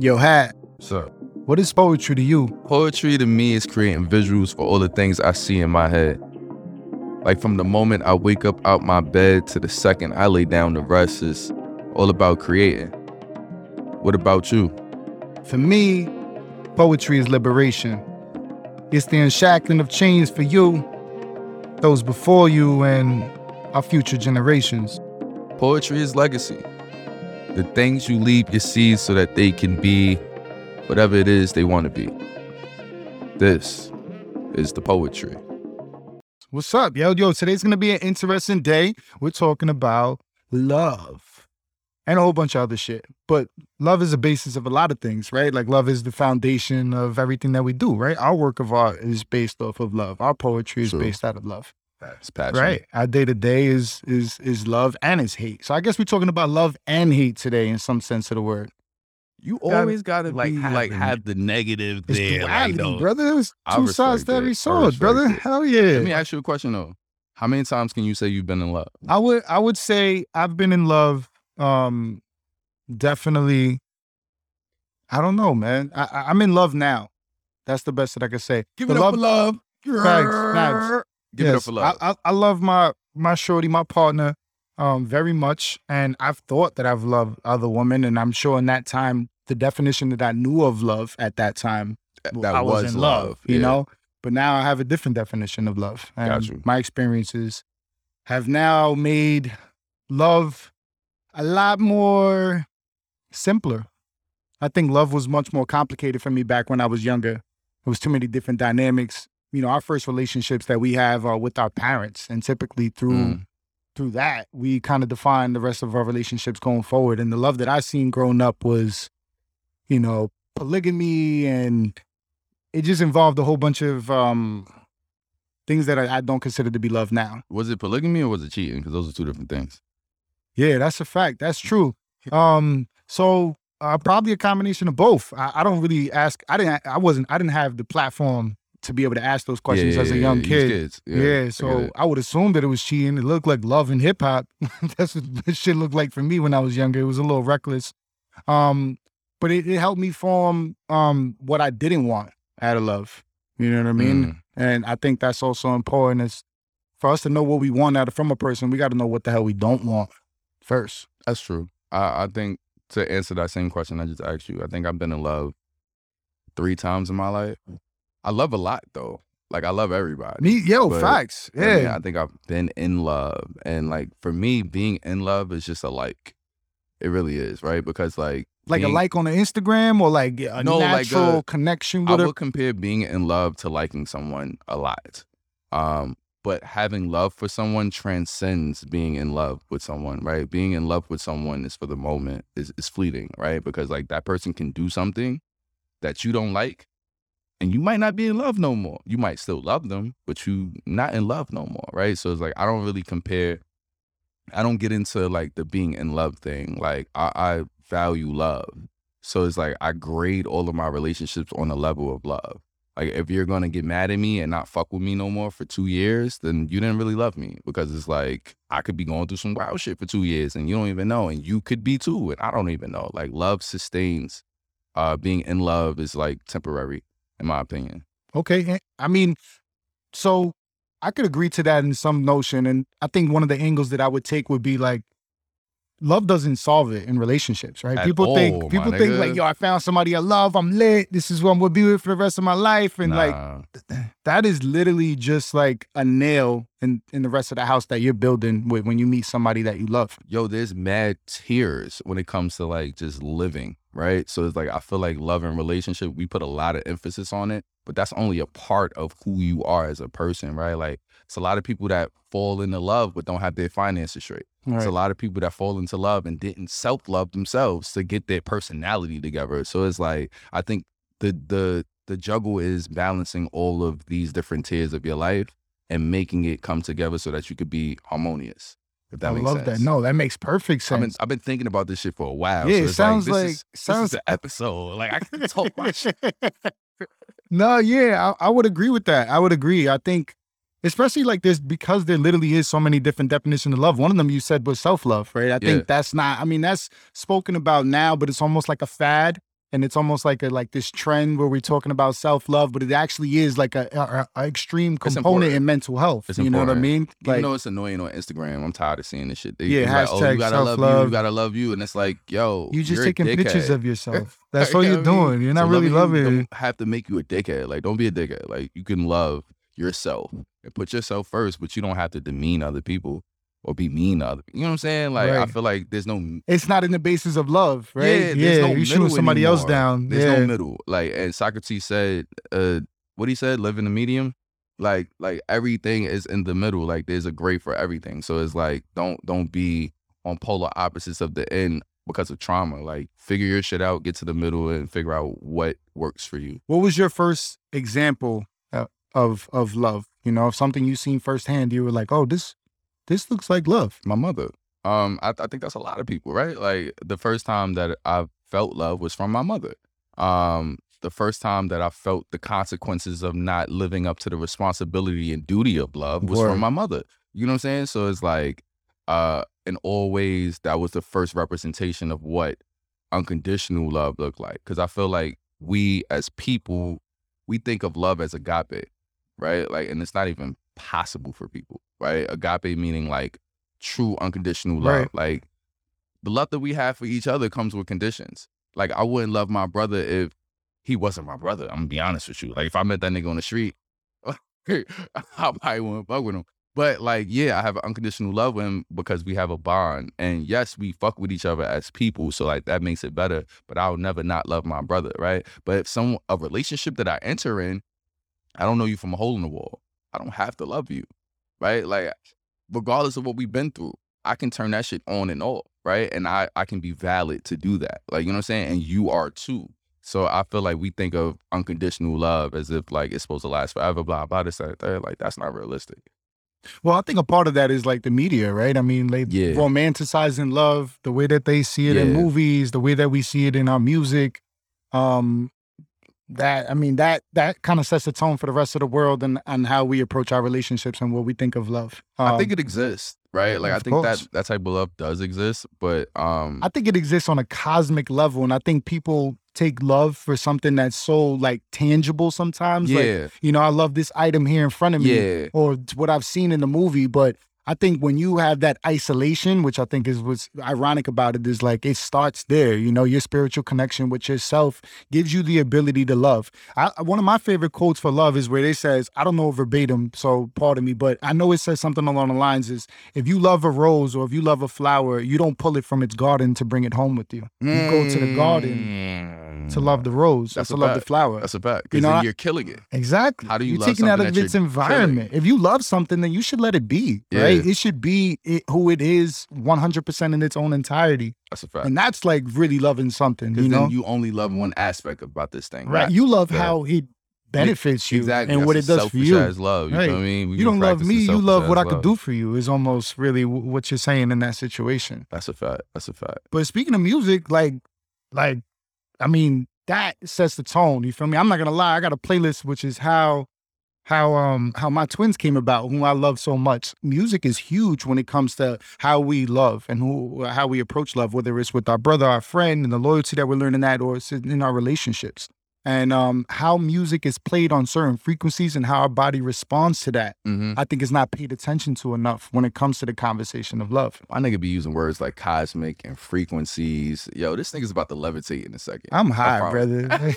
Yo, Hat, So, what is poetry to you? poetry to me is creating visuals for all the things I see in my head. Like from the moment I wake up out my bed to the second I lay down to rest is all about creating. What about you? For me, poetry is liberation. It's the unshackling of chains for you, those before you, and our future generations. Poetry is legacy. The things you leave your seeds so that they can be whatever it is they want to be. This is the poetry. What's up, yo? Yo, today's gonna be an interesting day. We're talking about love and a whole bunch of other shit. But love is the basis of a lot of things, right? Like love is the foundation of everything that we do, right? Our work of art is based off of love. Our poetry is True. based out of love. It's passion. Right. Our day to day is is is love and is hate. So I guess we're talking about love and hate today in some sense of the word. You Gotta always gotta like, be have like have the negative It's there, like duality, though. brother. It's I two sides to every sword, brother. it. Hell yeah. Let me ask you a question though. How many times can you say you've been in love? I would I would say I've been in love. Um, definitely. I don't know, man. I, I I'm in love now. That's the best that I could say. Give The it up for love. Facts, facts. Give it up Yes, for love. I, I, I love my my shorty, my partner, um, very much, and I've thought that I've loved other women, and I'm sure in that time, the definition that I knew of love at that time, that I was, was in love, love, you yeah. know. But now I have a different definition of love, and Got you. my experiences have now made love a lot more simpler. I think love was much more complicated for me back when I was younger. There was too many different dynamics. You know, our first relationships that we have are with our parents, and typically through Mm. through that, we kind of define the rest of our relationships going forward. And the love that I seen growing up was, you know, polygamy, and it just involved a whole bunch of um, things that I, I don't consider to be love now. Was it polygamy or was it cheating? Because those are two different things. Yeah, that's a fact. That's true. Um, so uh, probably a combination of both. I, I don't really ask. I didn't. I wasn't. I didn't have the platform to be able to ask those questions yeah, as a young yeah, kid. Yeah, I so it. I would assume that it was cheating. It looked like love and hip hop. That's what this shit looked like for me when I was younger. It was a little reckless. Um, but it, it helped me form um what I didn't want out of love. You know what I mean? Mm. And I think that's also important is for us to know what we want out of from a person, we gotta know what the hell we don't want first. That's true. I, I think to answer that same question I just asked you, I think I've been in love three times in my life. I love a lot though. Like I love everybody. Me, yo, But, facts. I mean, Yeah. I think I've been in love. And like for me, being in love is just a like. It really is, right? Because like like a like on the Instagram or like a No, like natural a- connection I with her. would compare being in love to liking someone a lot. Um, but having love for someone transcends being in love with someone, right? Being in love with someone is for the moment, is is fleeting, right? Because like that person can do something that you don't like, and you might not be in love no more. You might still love them, but you not in love no more, right? So it's like I don't really compare. I don't get into like the being in love thing. Like I, I value love. So it's like I grade all of my relationships on a level of love. Like if you're gonna get mad at me and not fuck with me no more for two years, then you didn't really love me because it's like I could be going through some wild shit for two years and you don't even know, and you could be too, and I don't even know. Like love sustains. Uh, being in love is like temporary, in my opinion. Okay. I mean, so I could agree to that in some notion. And I think one of the angles that I would take would be like, love doesn't solve it in relationships, right? At people all, think people think like, yo, I found somebody I love, I'm lit, this is what I'm gonna be with for the rest of my life. And like Nah. that is literally just like a nail in, in the rest of the house that you're building with when you meet somebody that you love. yo, there's mad tears when it comes to like just living, right? So it's like I feel like love and relationship, we put a lot of emphasis on it, but that's only a part of who you are as a person, right? Like it's a lot of people that fall into love but don't have their finances straight. It's a lot of people that fall into love and didn't self love themselves to get their personality together. So it's like I think the the the juggle is balancing all of these different tiers of your life and making it come together so that you could be harmonious. If that I makes love sense. that. No, that makes perfect I've been sense. I've been thinking about this shit for a while. Yeah, so it sounds like, like- this is, sounds- the episode. Like I can talk my shit. no, yeah, I, I would agree with that. I would agree. I think, especially like this, because there literally is so many different definitions of love. One of them you said was self love, right? I Yeah. think that's not. I mean, that's spoken about now, but it's almost like a fad. And it's almost like a like this trend where we're talking about self love, but it actually is like a, a, a extreme component in mental health. It's you know what I important. mean? Even Like though it's annoying on Instagram, I'm tired of seeing this shit. They Yeah, be like, oh, hashtag you gotta love you, self-love. you gotta love you, and it's like, yo, you just you're a taking pictures of yourself. That's You all you're I mean? doing. You're not So really loving you have to make you a dickhead. Like, don't be a dickhead. Like, you can love yourself and put yourself first, but you don't have to demean other people or be mean to other. You know what I'm saying? Like, I feel like there's no It's not in the basis of love, right? Yeah, there's no you shooting somebody else down. There's yeah. no middle. Like, and Socrates said, uh, what he said, live in the medium. Like, like everything is in the middle. Like, there's a gray for everything. So it's like, don't don't be on polar opposites of the end because of trauma. Like, figure your shit out, get to the middle, and figure out what works for you. What was your first example uh, of of love? You know, of something you seen firsthand. You were like, oh, this this looks like love. My mother. Um, I, I think that's a lot of people, right? Like the first time that I felt love was from my mother. Um, the first time that I felt the consequences of not living up to the responsibility and duty of love was Word. from my mother. You know what I'm saying? So it's like, uh, in all ways, that was the first representation of what unconditional love looked like. Because I feel like we as people, we think of love as agape, right? Like, and it's not even possible for people, right? Agape meaning like true unconditional love. Right. Like the love that we have for each other comes with conditions. Like I wouldn't love my brother if he wasn't my brother. I'm gonna be honest with you. Like if I met that nigga on the street, I probably wouldn't fuck with him. But like, yeah, I have an unconditional love with him because we have a bond. And yes, we fuck with each other as people. So like that makes it better. But I'll never not love my brother, right? But if some a relationship that I enter in, I don't know you from a hole in the wall. I don't have to love you. Right? Like regardless of what we've been through, I can turn that shit on and off, right? And I I can be valid to do that. Like, you know what I'm saying? And you are too. So I feel like we think of unconditional love as if like it's supposed to last forever, blah, blah, this, that, that. Like that's not realistic. Well, I think a part of that is like the media, right? I mean, like Yeah. romanticizing love, the way that they see it in movies, the way that we see it in our music. Um, that I mean, that that kind of sets the tone for the rest of the world and and how we approach our relationships and what we think of love. I Um, think it exists, right? Like I think course. that that type of love does exist, but um I think it exists on a cosmic level, and I think people take love for something that's so like tangible sometimes. Like, yeah, you know, I love this item here in front of me, yeah. or what I've seen in the movie. But I think when you have that isolation, which I think is what's ironic about it, is like it starts there. You know, your spiritual connection with yourself gives you the ability to love. I, one of my favorite quotes for love is where they says, I don't know verbatim, so pardon me, but I know it says something along the lines is if you love a rose or if you love a flower, you don't pull it from its garden to bring it home with you. You go to the garden mm. To love the rose That's to love the flower. That's a fact. You Because know, I- you're killing it. Exactly. How do you You're taking it out of its environment. If you love something, then you should let it be. Right? It should be it, who it is 100% in its own entirety. That's a fact. And that's like really loving something, you then know? you only love one aspect about this thing. right. not- You love Yeah. how it benefits you exactly. and That's what it does for you. As love, you Right. know what I mean? We You don't love me, you love what I could love. do for you is almost really what you're saying in that situation. That's a fact. That's a fact. But speaking of music, like, like, I mean, that sets the tone. You feel me? I'm not gonna lie. I got a playlist which is how, how, um, how my twins came about, whom I love so much. Music is huge when it comes to how we love and who, how we approach love, whether it's with our brother, our friend, and the loyalty that we're learning that, or it's in our relationships. And um, how music is played on certain frequencies and how our body responds to that, hmm I think is not paid attention to enough when it comes to the conversation of love. My nigga be using words like cosmic and frequencies. Yo, this nigga's about to levitate in a second. I'm I high, brother.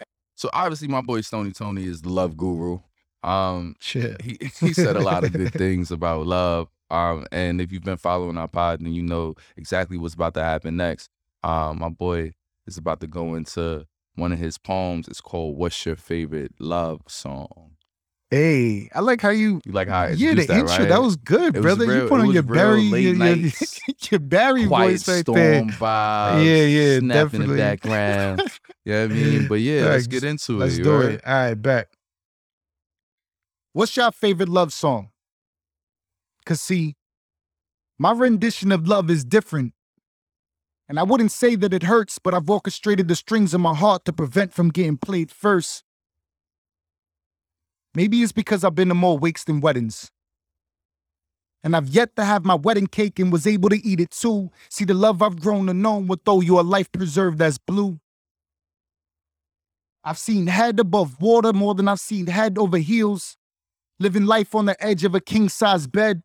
So obviously, my boy Stony Tony is the love guru. Um, Shit. he he said a lot of good things about love. Um, and if you've been following our pod, then you know exactly what's about to happen next. Um, my boy is about to go into one of his poems. It's called "What's Your Favorite Love Song." Hey, I like how you. You like how I Yeah, the that, intro right? that was good, It was brother. real- you put on your Barry, your, your, your Barry quiet voice right storm there. vibes. Yeah, yeah, snap in definitely. the background. you know what I mean? But yeah, let's get into Let's it. you do heard? it. All right, back. What's your favorite love song? Cause see, my rendition of love is different. And I wouldn't say that it hurts, but I've orchestrated the strings in my heart to prevent from getting played first. Maybe it's because I've been to more wakes than weddings. And I've yet to have my wedding cake and was able to eat it too. See the love I've grown to know will throw you a life preserved as blue. I've seen head above water more than I've seen head over heels. Living life on the edge of a king size bed.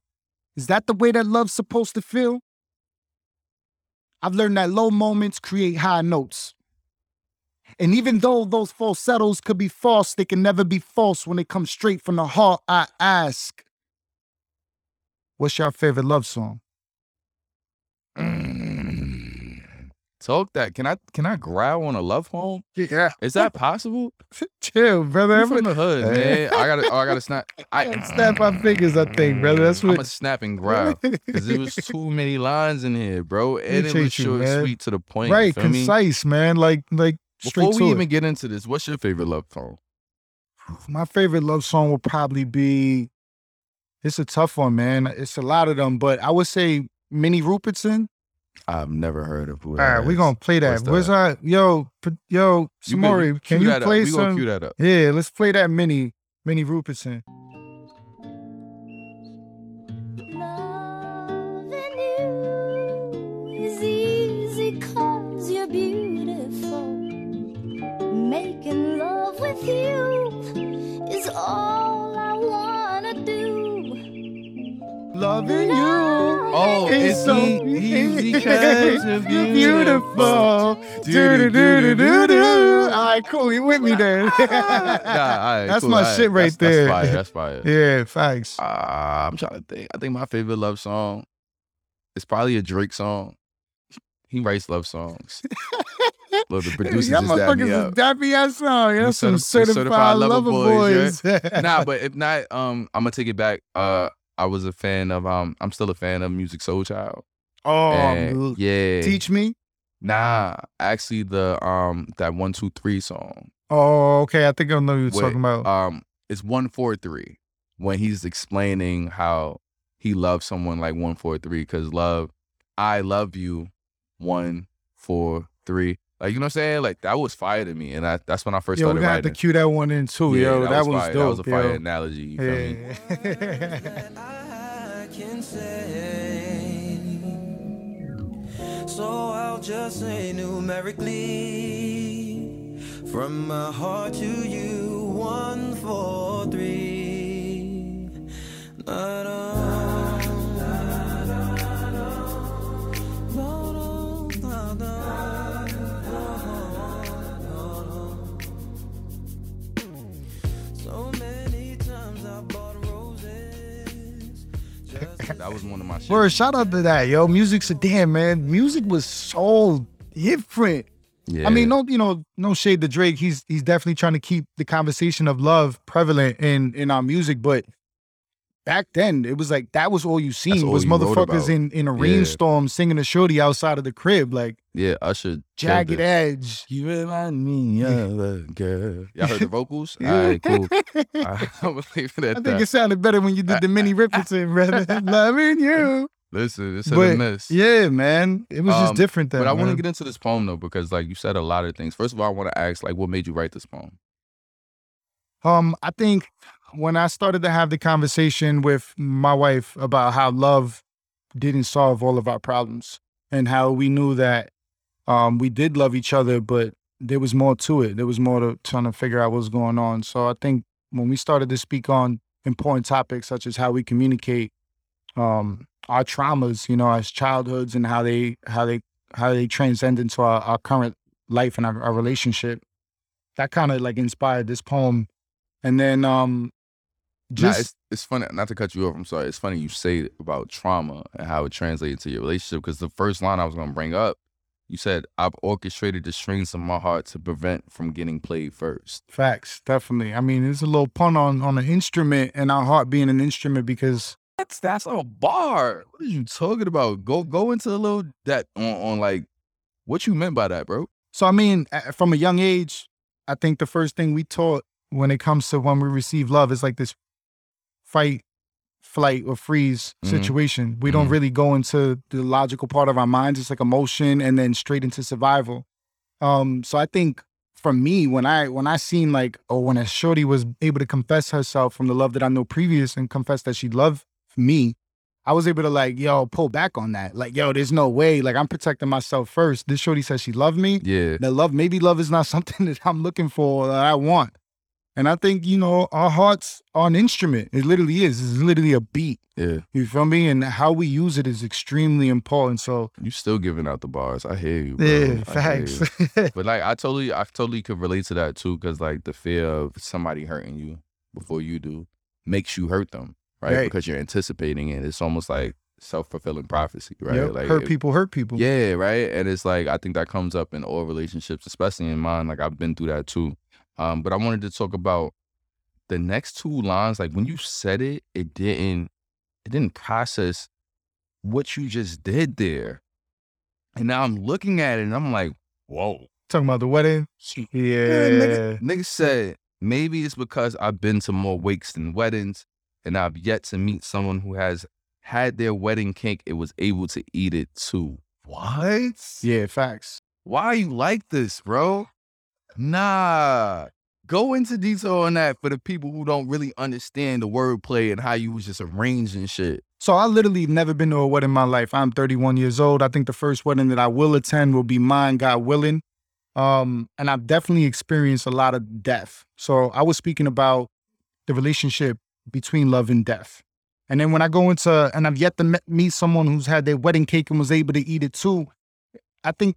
Is that the way that love's supposed to feel? I've learned that low moments create high notes. And even though those falsettos could be false, they can never be false when they come straight from the heart. I ask, what's your favorite love song? Mm. Talk that. Can I can I growl on a love poem? Yeah, Is that possible? chill, brother. I'm from the hood, man. Oh, I gotta oh, I gotta snap. I snap my fingers. I think, brother. That's mm, what I'm a snap and growl because there was too many lines in here, bro, and it was Appreciate you, short, sweet to the point. right, feel me? concise, man. Like, like straight Before we it. even get into this, what's your favorite love song? My favorite love song will probably be. It's a tough one, man. It's a lot of them, but I would say Minnie Rupertson. I've never heard of who. All that right, we're gonna play that. What's Where's that? our yo, yo, You Samori? cue Can you play up. We gonna some? cue that up. Yeah, let's play that mini, mini Rupertson. Loving you is easy cause you're beautiful. Making love with you is all I wanna do. Loving you. Oh, It's it's so easy 'cause you're You're beautiful. beautiful. Do do do do do do. All right, cool. You with me there? Nah, all right, That's cool, my all right. shit right That's- there. That's fire. That's fire. yeah, thanks. Uh, I'm trying to think. I think my favorite love song is probably a Drake song. He writes love songs. Well, the producers Y'all just dap me motherfuckers is up. dappy ass song. Y'all some certified, certified lover lover boys. boys, nah, but if not, um, I'm gonna take it back. Uh, I was a fan of um, I'm still a fan of Musiq Soulchild. oh, And, yeah, teach me. Nah, actually, the um, that one two three song. Oh, okay. I think I know what you're talking about. Um, it's one four three when he's explaining how he loves someone like one four three because love, I love you, one four three. Like you know what I'm saying? Like that was fire to me, and I, that's when I first yo, we're started gonna to cue that one in too, Yeah, yo. That, was fire. dope. That was a fire yo. analogy. You feel me? Yeah. I can say. So I'll just say numerically from my heart to you, one, four, three. Uh, just That was one of my shit. Word, shout out to that, yo. Music's a damn man. Music was so different. Yeah. I mean, no, you know, no shade to Drake. He's he's definitely trying to keep the conversation of love prevalent in in our music, but back then it was like that was all you seen all was you motherfuckers in in a Yeah. rainstorm singing a shorty outside of the crib, like yeah, Usher. killed jagged edge. You remind me of a girl. Y'all heard the vocals? Yeah. All right, cool. I don't believe it I at think it sounded better when you did the Minnie Riperton, brother. Loving you. Listen, it's a But miss. yeah, man. It was just Um, different then. But I want to get into this poem though, because like you said a lot of things. First of all, I want to ask, like, what made you write this poem? Um, I think when I started to have the conversation with my wife about how love didn't solve all of our problems and how we knew that um we did love each other, but there was more to it. There was more to trying to figure out what's going on. So I think when we started to speak on important topics such as how we communicate um our traumas, you know, as childhoods and how they how they how they transcend into our, our current life and our, our relationship, that kind of like inspired this poem and then um Nah, just it's, it's funny, not to cut you off. I'm sorry. It's funny you say about trauma and how it translates to your relationship. Because the first line I was going to bring up, you said, I've orchestrated the strings of my heart to prevent from getting played first. facts, definitely. I mean, there's a little pun on on an instrument and our heart being an instrument because That's that's a bar. What are you talking about? Go go into a little that on, on like what you meant by that, bro. so I mean, from a young age, I think the first thing we taught when it comes to when we receive love is like this fight, flight, or freeze Mhm. situation. We don't Mhm. really go into the logical part of our minds. It's like emotion and then straight into survival. Um, so I think for me, when I when I seen like, oh, when a shorty was able to confess herself from the love that I know previous and confess that she loved me, I was able to like, yo, pull back on that. Like, yo, there's no way. Like, I'm protecting myself first. This shorty says she loved me. Yeah. That love, maybe love is not something that I'm looking for or that I want. And I think, you know, our hearts are an instrument. It literally is. It's literally a beat. Yeah. You feel me? And how we use it is extremely important. So, You still giving out the bars. I hear you. Bro. yeah, I facts. you. But like I totally I totally could relate to that too, because like the fear of somebody hurting you before you do makes you hurt them, right? Right. Because you're anticipating it. It's almost like self fulfilling prophecy, right? Yep. Like hurt if- people, hurt people. Yeah, right. And it's like I think that comes up in all relationships, especially in mine. Like I've been through that too. Um, but I wanted to talk about the next two lines. Like when you said it, it didn't it didn't process what you just did there. And now I'm looking at it and I'm like, whoa. Talking about the wedding. Yeah, Yeah. nigga, nigga said maybe it's because I've been to more wakes than weddings, and I've yet to meet someone who has had their wedding cake and was able to eat it too. What? Yeah, facts. Why are you like this, bro? Nah. Go into detail on that for the people who don't really understand the wordplay and how you was just arranging shit. So I literally never been to a wedding in my life. I'm 31 years old. I think the first wedding that I will attend will be mine, God willing. Um, and I've definitely experienced a lot of death. So I was speaking about the relationship between love and death. And then when I go into, and I've yet to meet someone who's had their wedding cake and was able to eat it too. I think,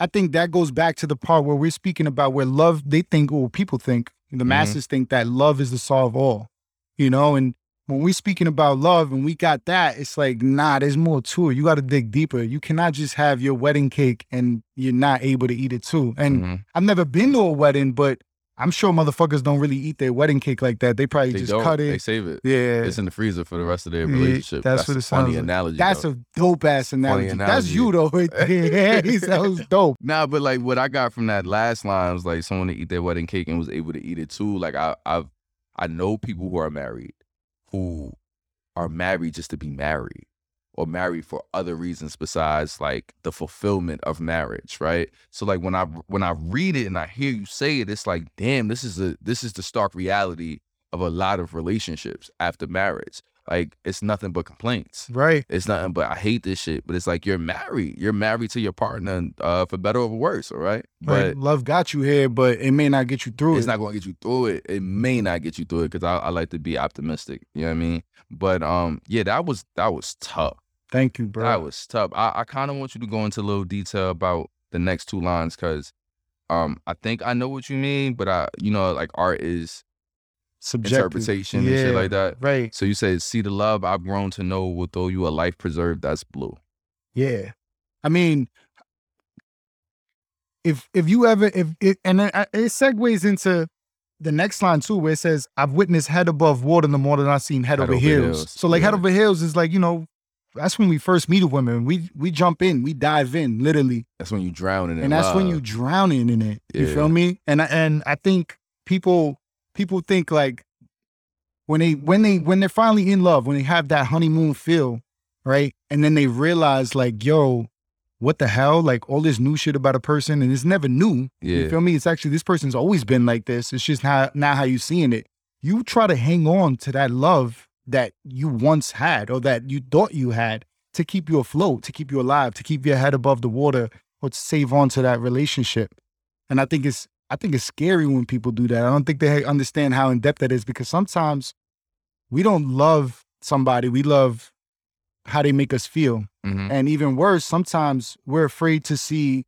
I think that goes back to the part where we're speaking about where love. They think, or people think, the Mhm. masses think that love is the solve all, you know. And when we're speaking about love and we got that, it's like, nah, there's more to it. You got to dig deeper. You cannot just have your wedding cake and you're not able to eat it too. And Mhm. I've never been to a wedding, but I'm sure motherfuckers don't really eat their wedding cake like that. They probably They just don't. cut it. They save it. Yeah. It's in the freezer for the rest of their Yeah, relationship. that's what it a funny like. analogy. That's though. a dope ass analogy. That's analogy. you though. right there. that was dope. Nah, but like what I got from that last line was like someone to eat their wedding cake and was able to eat it too. Like I I've I know people who are married who are married just to be married or married for other reasons besides like the fulfillment of marriage, right? So like when I when I read it and I hear you say it, it's like, damn, this is a this is the stark reality of a lot of relationships after marriage. Like it's nothing but complaints. Right. It's nothing but I hate this shit. But it's like you're married. You're married to your partner, uh, for better or for worse, all right? Right. But Love got you here, but it may not get you through it's it. not going to get you through it. It may not get you through it because I, I like to be optimistic. You know what I mean? But um, yeah, that was that was tough. Thank you, bro. That was tough. I, I kind of want you to go into a little detail about the next two lines because um, I think I know what you mean, but I, you know, like art is Subjective. interpretation and shit like that. Right. So you say, "See the love I've grown to know will throw you a life preserved that's blue." Yeah. I mean, if if you ever if it and it, it segues into the next line too, where it says, "I've witnessed head above water no more than I've seen head, Head over, over heels. heels, So like head yeah. over heels is like you know, that's when we first meet a woman. We we jump in, we dive in, literally, That's when you drown in it, and that's when you love. drowning in it. You Yeah. feel me? And I- and I think people people think like when they when they when they're finally in love, when they have that honeymoon feel, right? And then they realize like, yo, what the hell? Like all this new shit about a person, and it's never new. You feel me? It's actually this person's always been like this. It's just how now how you seeing it. You try to hang on to that love that you once had or that you thought you had to keep you afloat, to keep you alive, to keep your head above the water, or to save on to that relationship. And I think it's I think it's scary when people do that. I don't think they understand how in depth that is because sometimes we don't love somebody. We love how they make us feel. Mhm. And even worse, sometimes we're afraid to see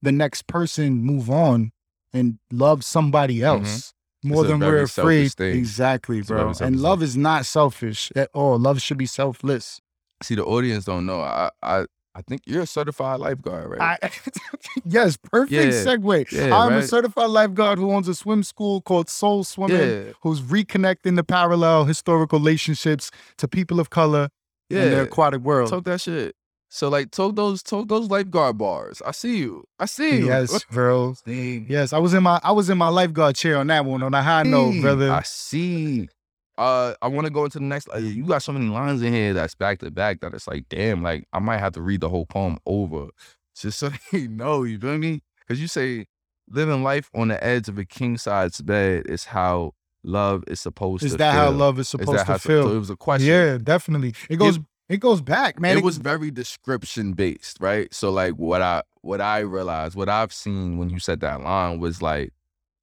the next person move on and love somebody else more than we're afraid. thing. Exactly, It's bro. And love is not selfish at all. Love should be selfless. See, the audience don't know. I, I, I think you're a certified lifeguard, right? I, yes, perfect Yeah. segue. Yeah, I'm a certified lifeguard who owns a swim school called Soul Swimming, yeah, who's reconnecting the parallel historical relationships to people of color in the aquatic world. Talk that shit. So like, talk those, talk those lifeguard bars. I see you. I see you. Yes, bro. Dang. Yes, I was in my I was in my lifeguard chair on that one on a high note, brother. I see. Uh, I want to go into the next. Uh, you got so many lines in here that's back to back that it's like, damn, like I might have to read the whole poem over just so they know. You feel me? Because you say living life on the edge of a king size bed is how love is supposed Is to. Is that how love is Is supposed that how to So feel? it was a question. Yeah, definitely. It goes It goes back, man. it was very description based, right? So like what I what I realized, what I've seen when you said that line was like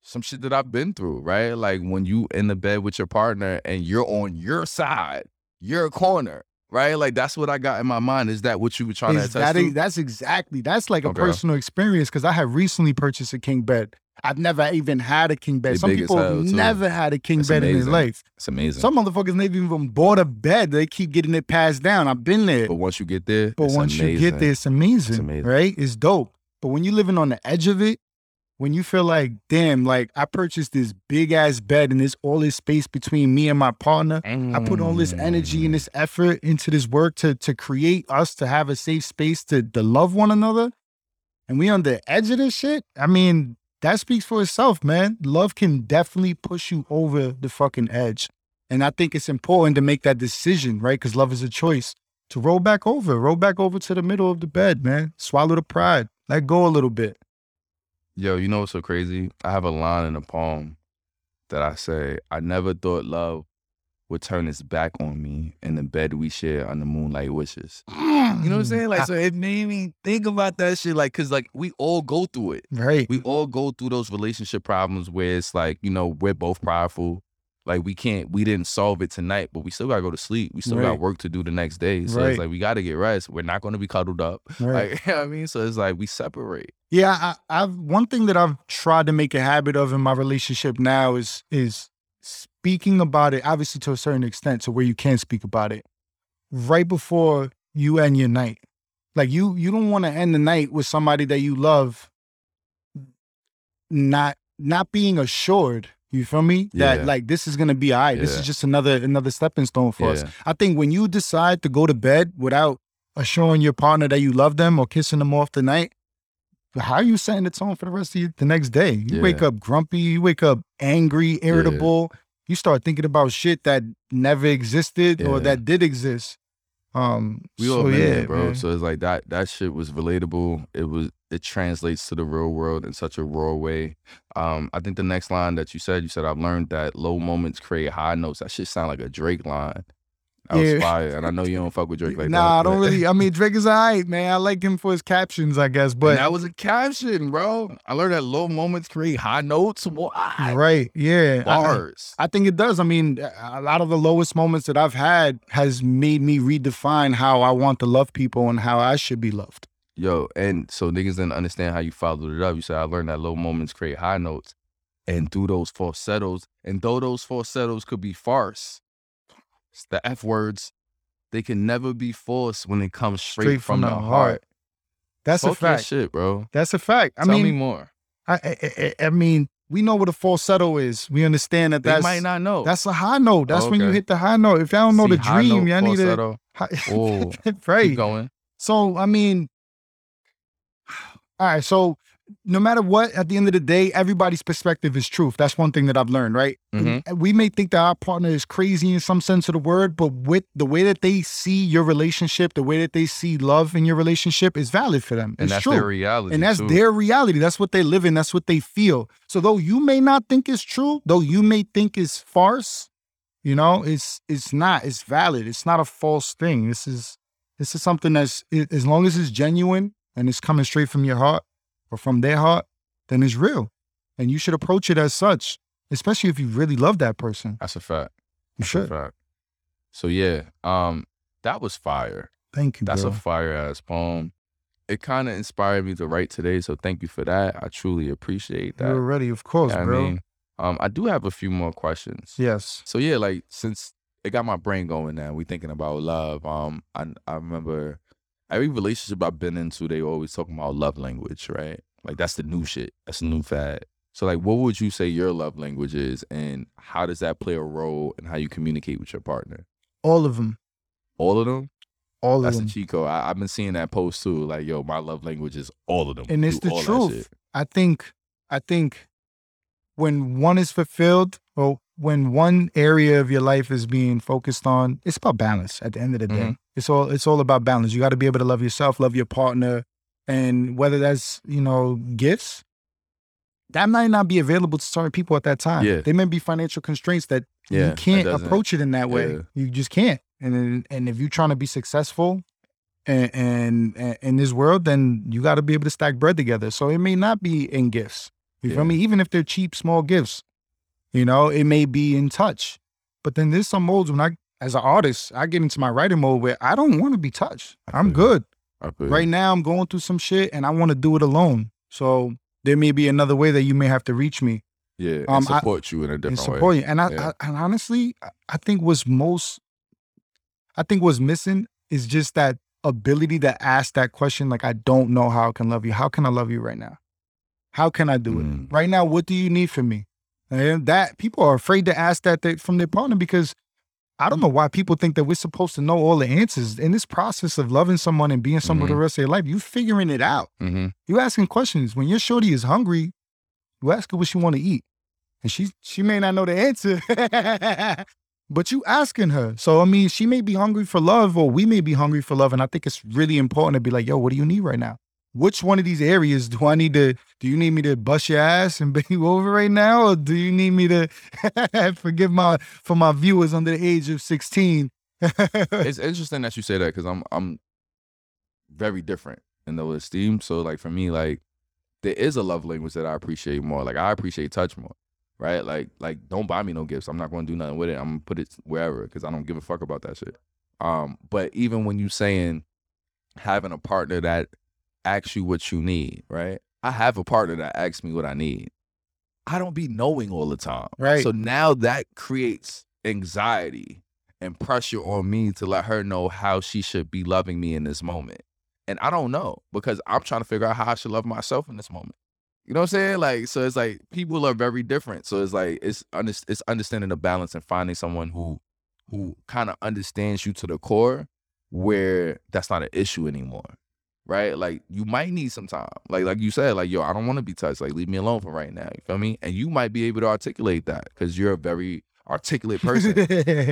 some shit that I've been through, right? Like when you in the bed with your partner and you're on your side, your corner, right? Like that's what I got in my mind. Is that what you were trying Is to attest that to? that's exactly that's like a Okay. personal experience because I have recently purchased a king bed. I've never even had a king bed. They Some people have too. never had a king bed in their life. it's amazing. Some motherfuckers never even bought a bed. They keep getting it passed down. I've been there. but once you get there, But once you get there, it's amazing, It's amazing. right? It's dope. But when you're living on the edge of it, when you feel like, damn, like I purchased this big ass bed and there's all this space between me and my partner. I put all this energy and this effort into this work to to create us to have a safe space to to love one another. And we on the edge of this shit. I mean, that speaks for itself, man. Love can definitely push you over the fucking edge. And I think it's important to make that decision, right? Because love is a choice to roll back over, roll back over to the middle of the bed, man. Swallow the pride, let go a little bit. Yo, you know what's so crazy? I have a line in a poem that I say, I never thought love would turn its back on me in the bed we share on the moonlight wishes. You know what I'm mm. saying? Like, ah. so it made me think about that shit. Like, cause like we all go through it. Right. We all go through those relationship problems where it's like, you know, we're both prideful. Like we can't, we didn't solve it tonight, but we still gotta go to sleep. We still got work to do the next day. So Right. it's like we gotta get rest. We're not gonna be cuddled up. Right. Like, you know what I mean? So it's like we separate. Yeah, I, I've one thing that I've tried to make a habit of in my relationship now is is speaking about it, obviously to a certain extent, to where you can speak about it right before you end your night. Like you, you don't want to end the night with somebody that you love, not not being assured. You feel me? That Yeah. like this is gonna be all right. This is just another another stepping stone for us. I think when you decide to go to bed without assuring your partner that you love them or kissing them off the night, how are you setting the tone for the rest of you, the next day? You wake up grumpy, you wake up angry, irritable. You start thinking about shit that never existed or that did exist. Um, We so all been yeah, there, bro. man. So it's like that that shit was relatable. It was it translates to the real world in such a raw way. Um, I think the next line that you said, you said I've learned that low moments create high notes. That shit sound like a Drake line. That was Yeah. fire. And I know you don't fuck with Drake like that. nah, I don't really. I mean, Drake is alright, man. I like him for his captions, I guess. And But that was a caption, bro. I learned that low moments create high notes. Why? right, yeah, I- I- Bars. I think it does. I mean, a lot of the lowest moments that I've had has made me redefine how I want to love people and how I should be loved. Yo, and so niggas didn't understand how you followed it up. You said I learned that low moments create high notes. And through those falsettos, and though those falsettos could be farce, it's the F words, they can never be forced when it comes straight, from, the heart. That's Talk a fact. Shit, bro. That's a fact. I Tell mean, me more. I, I, I, I mean, we know what a falsetto is. We understand that They that's might not know. that's a high note. That's when you hit the high note. If y'all don't know See, the dream, y'all need to. Oh, right. Keep going. So I mean, all right. So no matter what, at the end of the day, everybody's perspective is truth. That's one thing that I've learned. Right. Mhm. We may think that our partner is crazy in some sense of the word, but with the way that they see your relationship, the way that they see love in your relationship is valid for them. And that's true. their reality. And that's too. their reality. That's what they live in. That's what they feel. So though you may not think it's true, though you may think it's farce, you know, it's it's not. It's valid. It's not a false thing. This is this is something that's as long as it's genuine and it's coming straight from your heart or from their heart, then it's real. And you should approach it as such, especially if you really love that person. That's a fact. You That's should. fact. So yeah, um, that was fire. Thank you, That's bro. a fire ass poem. It kind of inspired me to write today, so thank you for that. I truly appreciate that. You're ready, of course, Yeah, I bro. mean, um, I do have a few more questions. yes. So yeah, like since it got my brain going now, we thinking about love. Um, I I remember every relationship I've been into, they always talking about love language, right? Like that's the new shit. That's the new fad. So like, what would you say your love language is, and how does that play a role in how you communicate with your partner? All of them. All of them. All That's of the them. cheat code. I, I've been seeing that post too. Like, yo, my love language is all of them. And it's Do the truth. I think I think when one is fulfilled or when one area of your life is being focused on, it's about balance at the end of the day. Mhm. It's all it's all about balance. You got to be able to love yourself, love your partner, and whether that's, you know, gifts, that might not be available to certain people at that time. Yeah. There may be financial constraints that Yeah, you can't approach it in that way. yeah. You just can't. And and if you're trying to be successful and and, and in this world, then you got to be able to stack bread together. So it may not be in gifts. You Yeah. feel me? Even if they're cheap, small gifts, you know, it may be in touch. But then there's some modes when I, as an artist, I get into my writing mode where I don't want to be touched. I I'm good. I Right now, I'm going through some shit and I want to do it alone. So there may be another way that you may have to reach me Yeah, and Um, I- support you in a different and support way. you. And I, Yeah. I, and honestly, I- I think what's most, I think what's missing is just that ability to ask that question. Like, I don't know how I can love you. How can I love you right now? How can I do Mm. it right now? What do you need from me? And that people are afraid to ask that they, from their partner because I don't know why people think that we're supposed to know all the answers in this process of loving someone and being someone for the rest of your life. You figuring it out. hmm You asking questions. When your shorty is hungry, you ask her what she want to eat. And she she may not know the answer. but you asking her. So I mean, she may be hungry for love or we may be hungry for love. And I think it's really important to be like, yo, what do you need right now? Which one of these areas do I need to do you need me to bust your ass and bend you over right now? Or do you need me to forgive my for my viewers under the age of 16? it's interesting that you say that because I'm I'm very different in those esteem. So like for me, like there is a love language that I appreciate more. Like I appreciate touch more. Right? Like like don't buy me no gifts. I'm not gonna do nothing with it. I'm gonna put it wherever because I don't give a fuck about that shit. Um, but even when you saying having a partner that asks you what you need, right? I have a partner that asks me what I need. I don't be knowing all the time. Right. So now that creates anxiety and pressure on me to let her know how she should be loving me in this moment. And I don't know because I'm trying to figure out how I should love myself in this moment. You know what I'm saying? Like, so it's like people are very different. So it's like it's under, it's understanding the balance and finding someone who who kind of understands you to the core, where that's not an issue anymore, right? Like you might need some time. Like like you said, like yo, I don't want to be touched. Like leave me alone for right now. You feel me? And you might be able to articulate that because you're a very articulate person.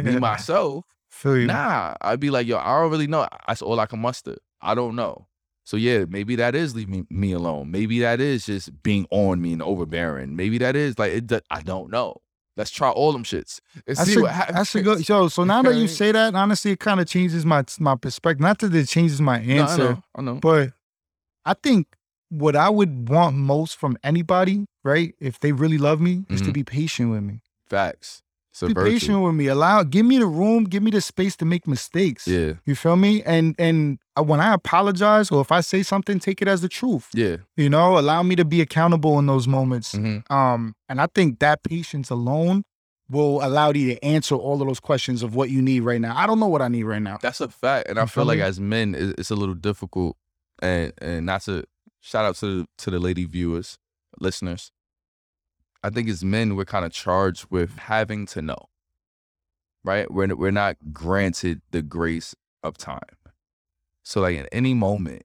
me myself, Feel. Nah, I'd be like, yo, I don't really know. That's all I can muster. I don't know. So yeah, maybe that is leaving me alone. Maybe that is just being on me and overbearing. Maybe that is like it. I don't know. Let's try all them shits and That's see a, what happens. that's a good yo. So now that you say that, honestly, it kind of changes my my perspective. Not that it changes my No, I answer, know. I know. but I think what I would want most from anybody, right, if they really love me, is to Mhm. be patient with me. Facts. A be virtue. patient with me. Allow, give me the room, give me the space to make mistakes. Yeah. You feel me? And and when I apologize or if I say something, take it as the truth. Yeah. You know, allow me to be accountable in those moments. hmm Um, and I think that patience alone will allow you to answer all of those questions of what you need right now. I don't know what I need right now. That's a fact, and I feel feel like as men, it's a little difficult, and and not to shout out to the, to the lady viewers, listeners. I think as men, we're kind of charged with having to know, right? We're we're not granted the grace of time, so like in any moment,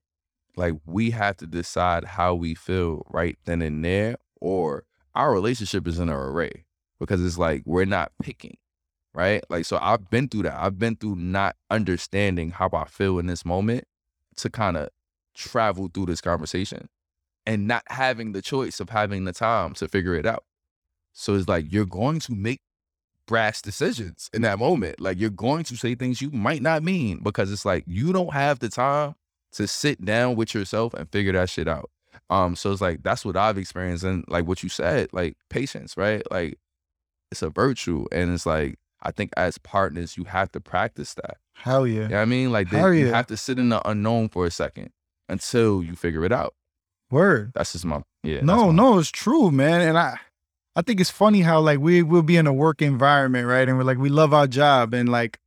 like we have to decide how we feel right then and there, or our relationship is in an array because it's like we're not picking right? Like, so I've been through that. I've been through not understanding how I feel in this moment to kind of travel through this conversation and not having the choice of having the time to figure it out. So it's like you're going to make brash decisions in that moment. Like, you're going to say things you might not mean because it's like you don't have the time to sit down with yourself and figure that shit out. Um, so it's like that's what I've experienced, and like what you said, like patience, right? Like it's a virtue, and it's like I think as partners, you have to practice that. Hell yeah. You know what I mean? Like they, Hell you have to sit in the unknown for a second until you figure it out. Word. That's just my yeah. no, my- no, it's true, man. And I I think it's funny how like we will be in a work environment, right? And we're like, we love our job. And like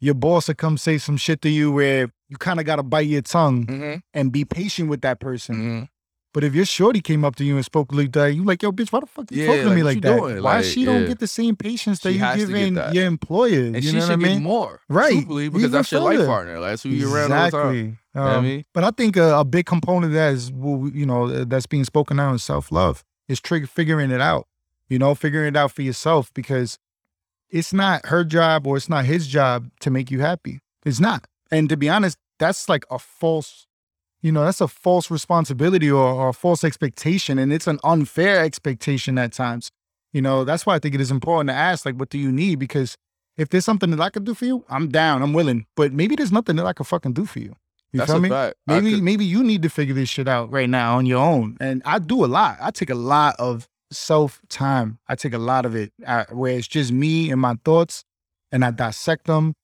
your boss will come say some shit to you where you kind of gotta bite your tongue Mhm, and be patient with that person. mhm. But if your shorty came up to you and spoke like that, you like, yo, bitch, why the fuck you Yeah, talking to me like that? doing? Why Like, she don't get the same patience that She you giving your employer? And you she know what I should mean? get more, Right. Because that's your life partner. Like, that's who you're around all the time. Exactly. know what I Um, mean? But I think a, a big component of that is, well, you know, that's being spoken out is self love. Trigger figuring it out. You know, figuring it out for yourself because it's not her job or it's not his job to make you happy. It's not. And to be honest, that's like a false, you know, that's a false responsibility or, or a false expectation, and it's an unfair expectation at times. You know, that's why I think it is important to ask, like, what do you need? Because If there's something that I can do for you, I'm down. I'm willing. But maybe there's nothing that I can fucking do for you. You That's feel a me? fact. Maybe could- maybe you need to figure this shit out right now on your own. And I do a lot. I take a lot of self time. I take a lot of it uh, where it's just me and my thoughts, and I dissect them.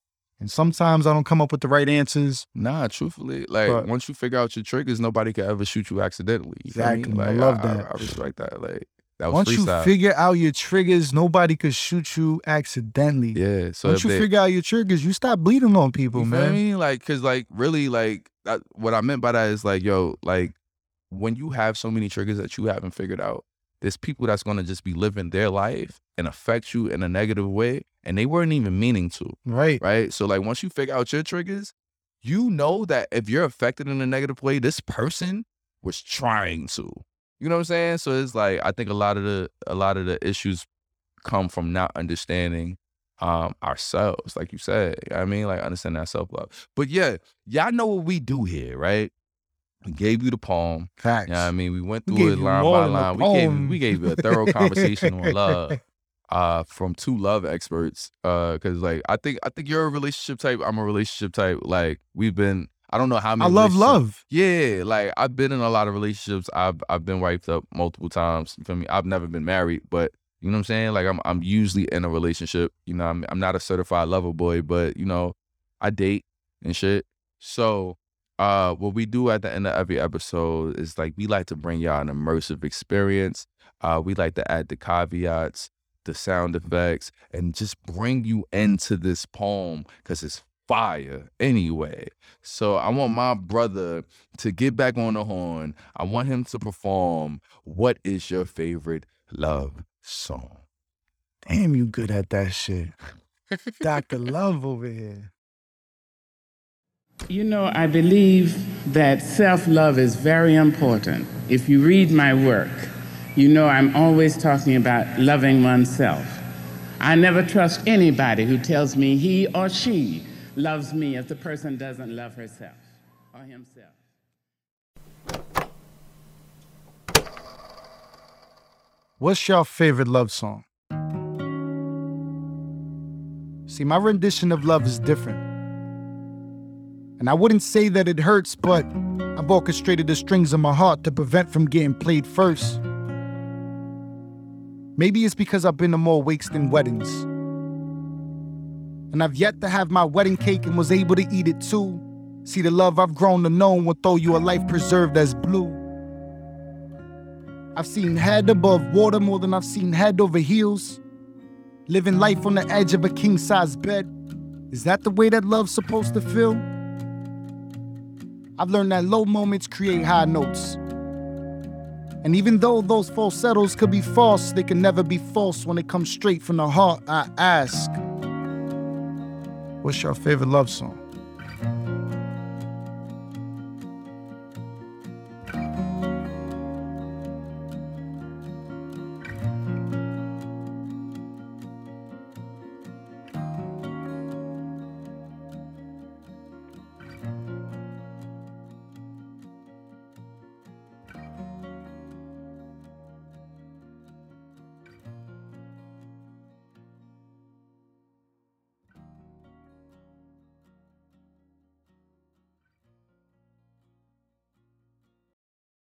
And sometimes I don't come up with the right answers. Nah, truthfully, like But- once you figure out your triggers, nobody can ever shoot you accidentally. You? Exactly. I Like, love I, that. I, respect that. Like that was Once you figure out your triggers, nobody could shoot you accidentally. yeah. So Once you they, figure out your triggers, you stop bleeding on people, you man. Like, cause like really, like that, what I meant by that is like, yo, like when you have so many triggers that you haven't figured out, there's people that's gonna just be living their life and affect you in a negative way, and they weren't even meaning to. Right. right? So like once you figure out your triggers, you know that if you're affected in a negative way, this person was trying to. You know what I'm saying? So it's like I think a lot of the a lot of the issues come from not understanding um ourselves, like you said. You know I mean, like understanding our self love. But yeah, y'all know what we do here, right? We gave you the poem. Facts. Yeah, I mean, we went through gave it line by line. We gave we gave you a thorough conversation on love uh from two love experts uh because like i think i think you're a relationship type i'm a relationship type like we've been i don't know how many. I love love. yeah like i've been in a lot of relationships i've i've been wiped up multiple times you feel me i've never been married but you know what i'm saying like i'm i'm usually in a relationship you know i'm, I'm not a certified lover boy but you know i date and shit so uh what we do at the end of every episode is like we like to bring y'all an immersive experience uh we like to add the caveats the sound effects and just bring you into this poem because it's fire anyway. So I want mm. my brother to get back on the horn. I want him to perform what is your favorite love song? Damn, you good at that shit. Dr. Love over here. You know, I believe that self love is very important. If you read my work, you know I'm always talking about loving oneself. I never trust anybody who tells me he or she loves me if the person doesn't love herself or himself. What's your favorite love song? See, my rendition of love is different. And I wouldn't say that it hurts, but I've orchestrated the strings of my heart to prevent from getting played first. Maybe it's because I've been to more wakes than weddings. And I've yet to have my wedding cake and was able to eat it too. See, the love I've grown to know will throw you a life preserved as blue. I've seen head above water more than I've seen head over heels. Living life on the edge of a king size bed. Is that the way that love's supposed to feel? I've learned that low moments create high notes. And even though those falsettos could be false, they can never be false when it comes straight from the heart. I ask, What's your favorite love song?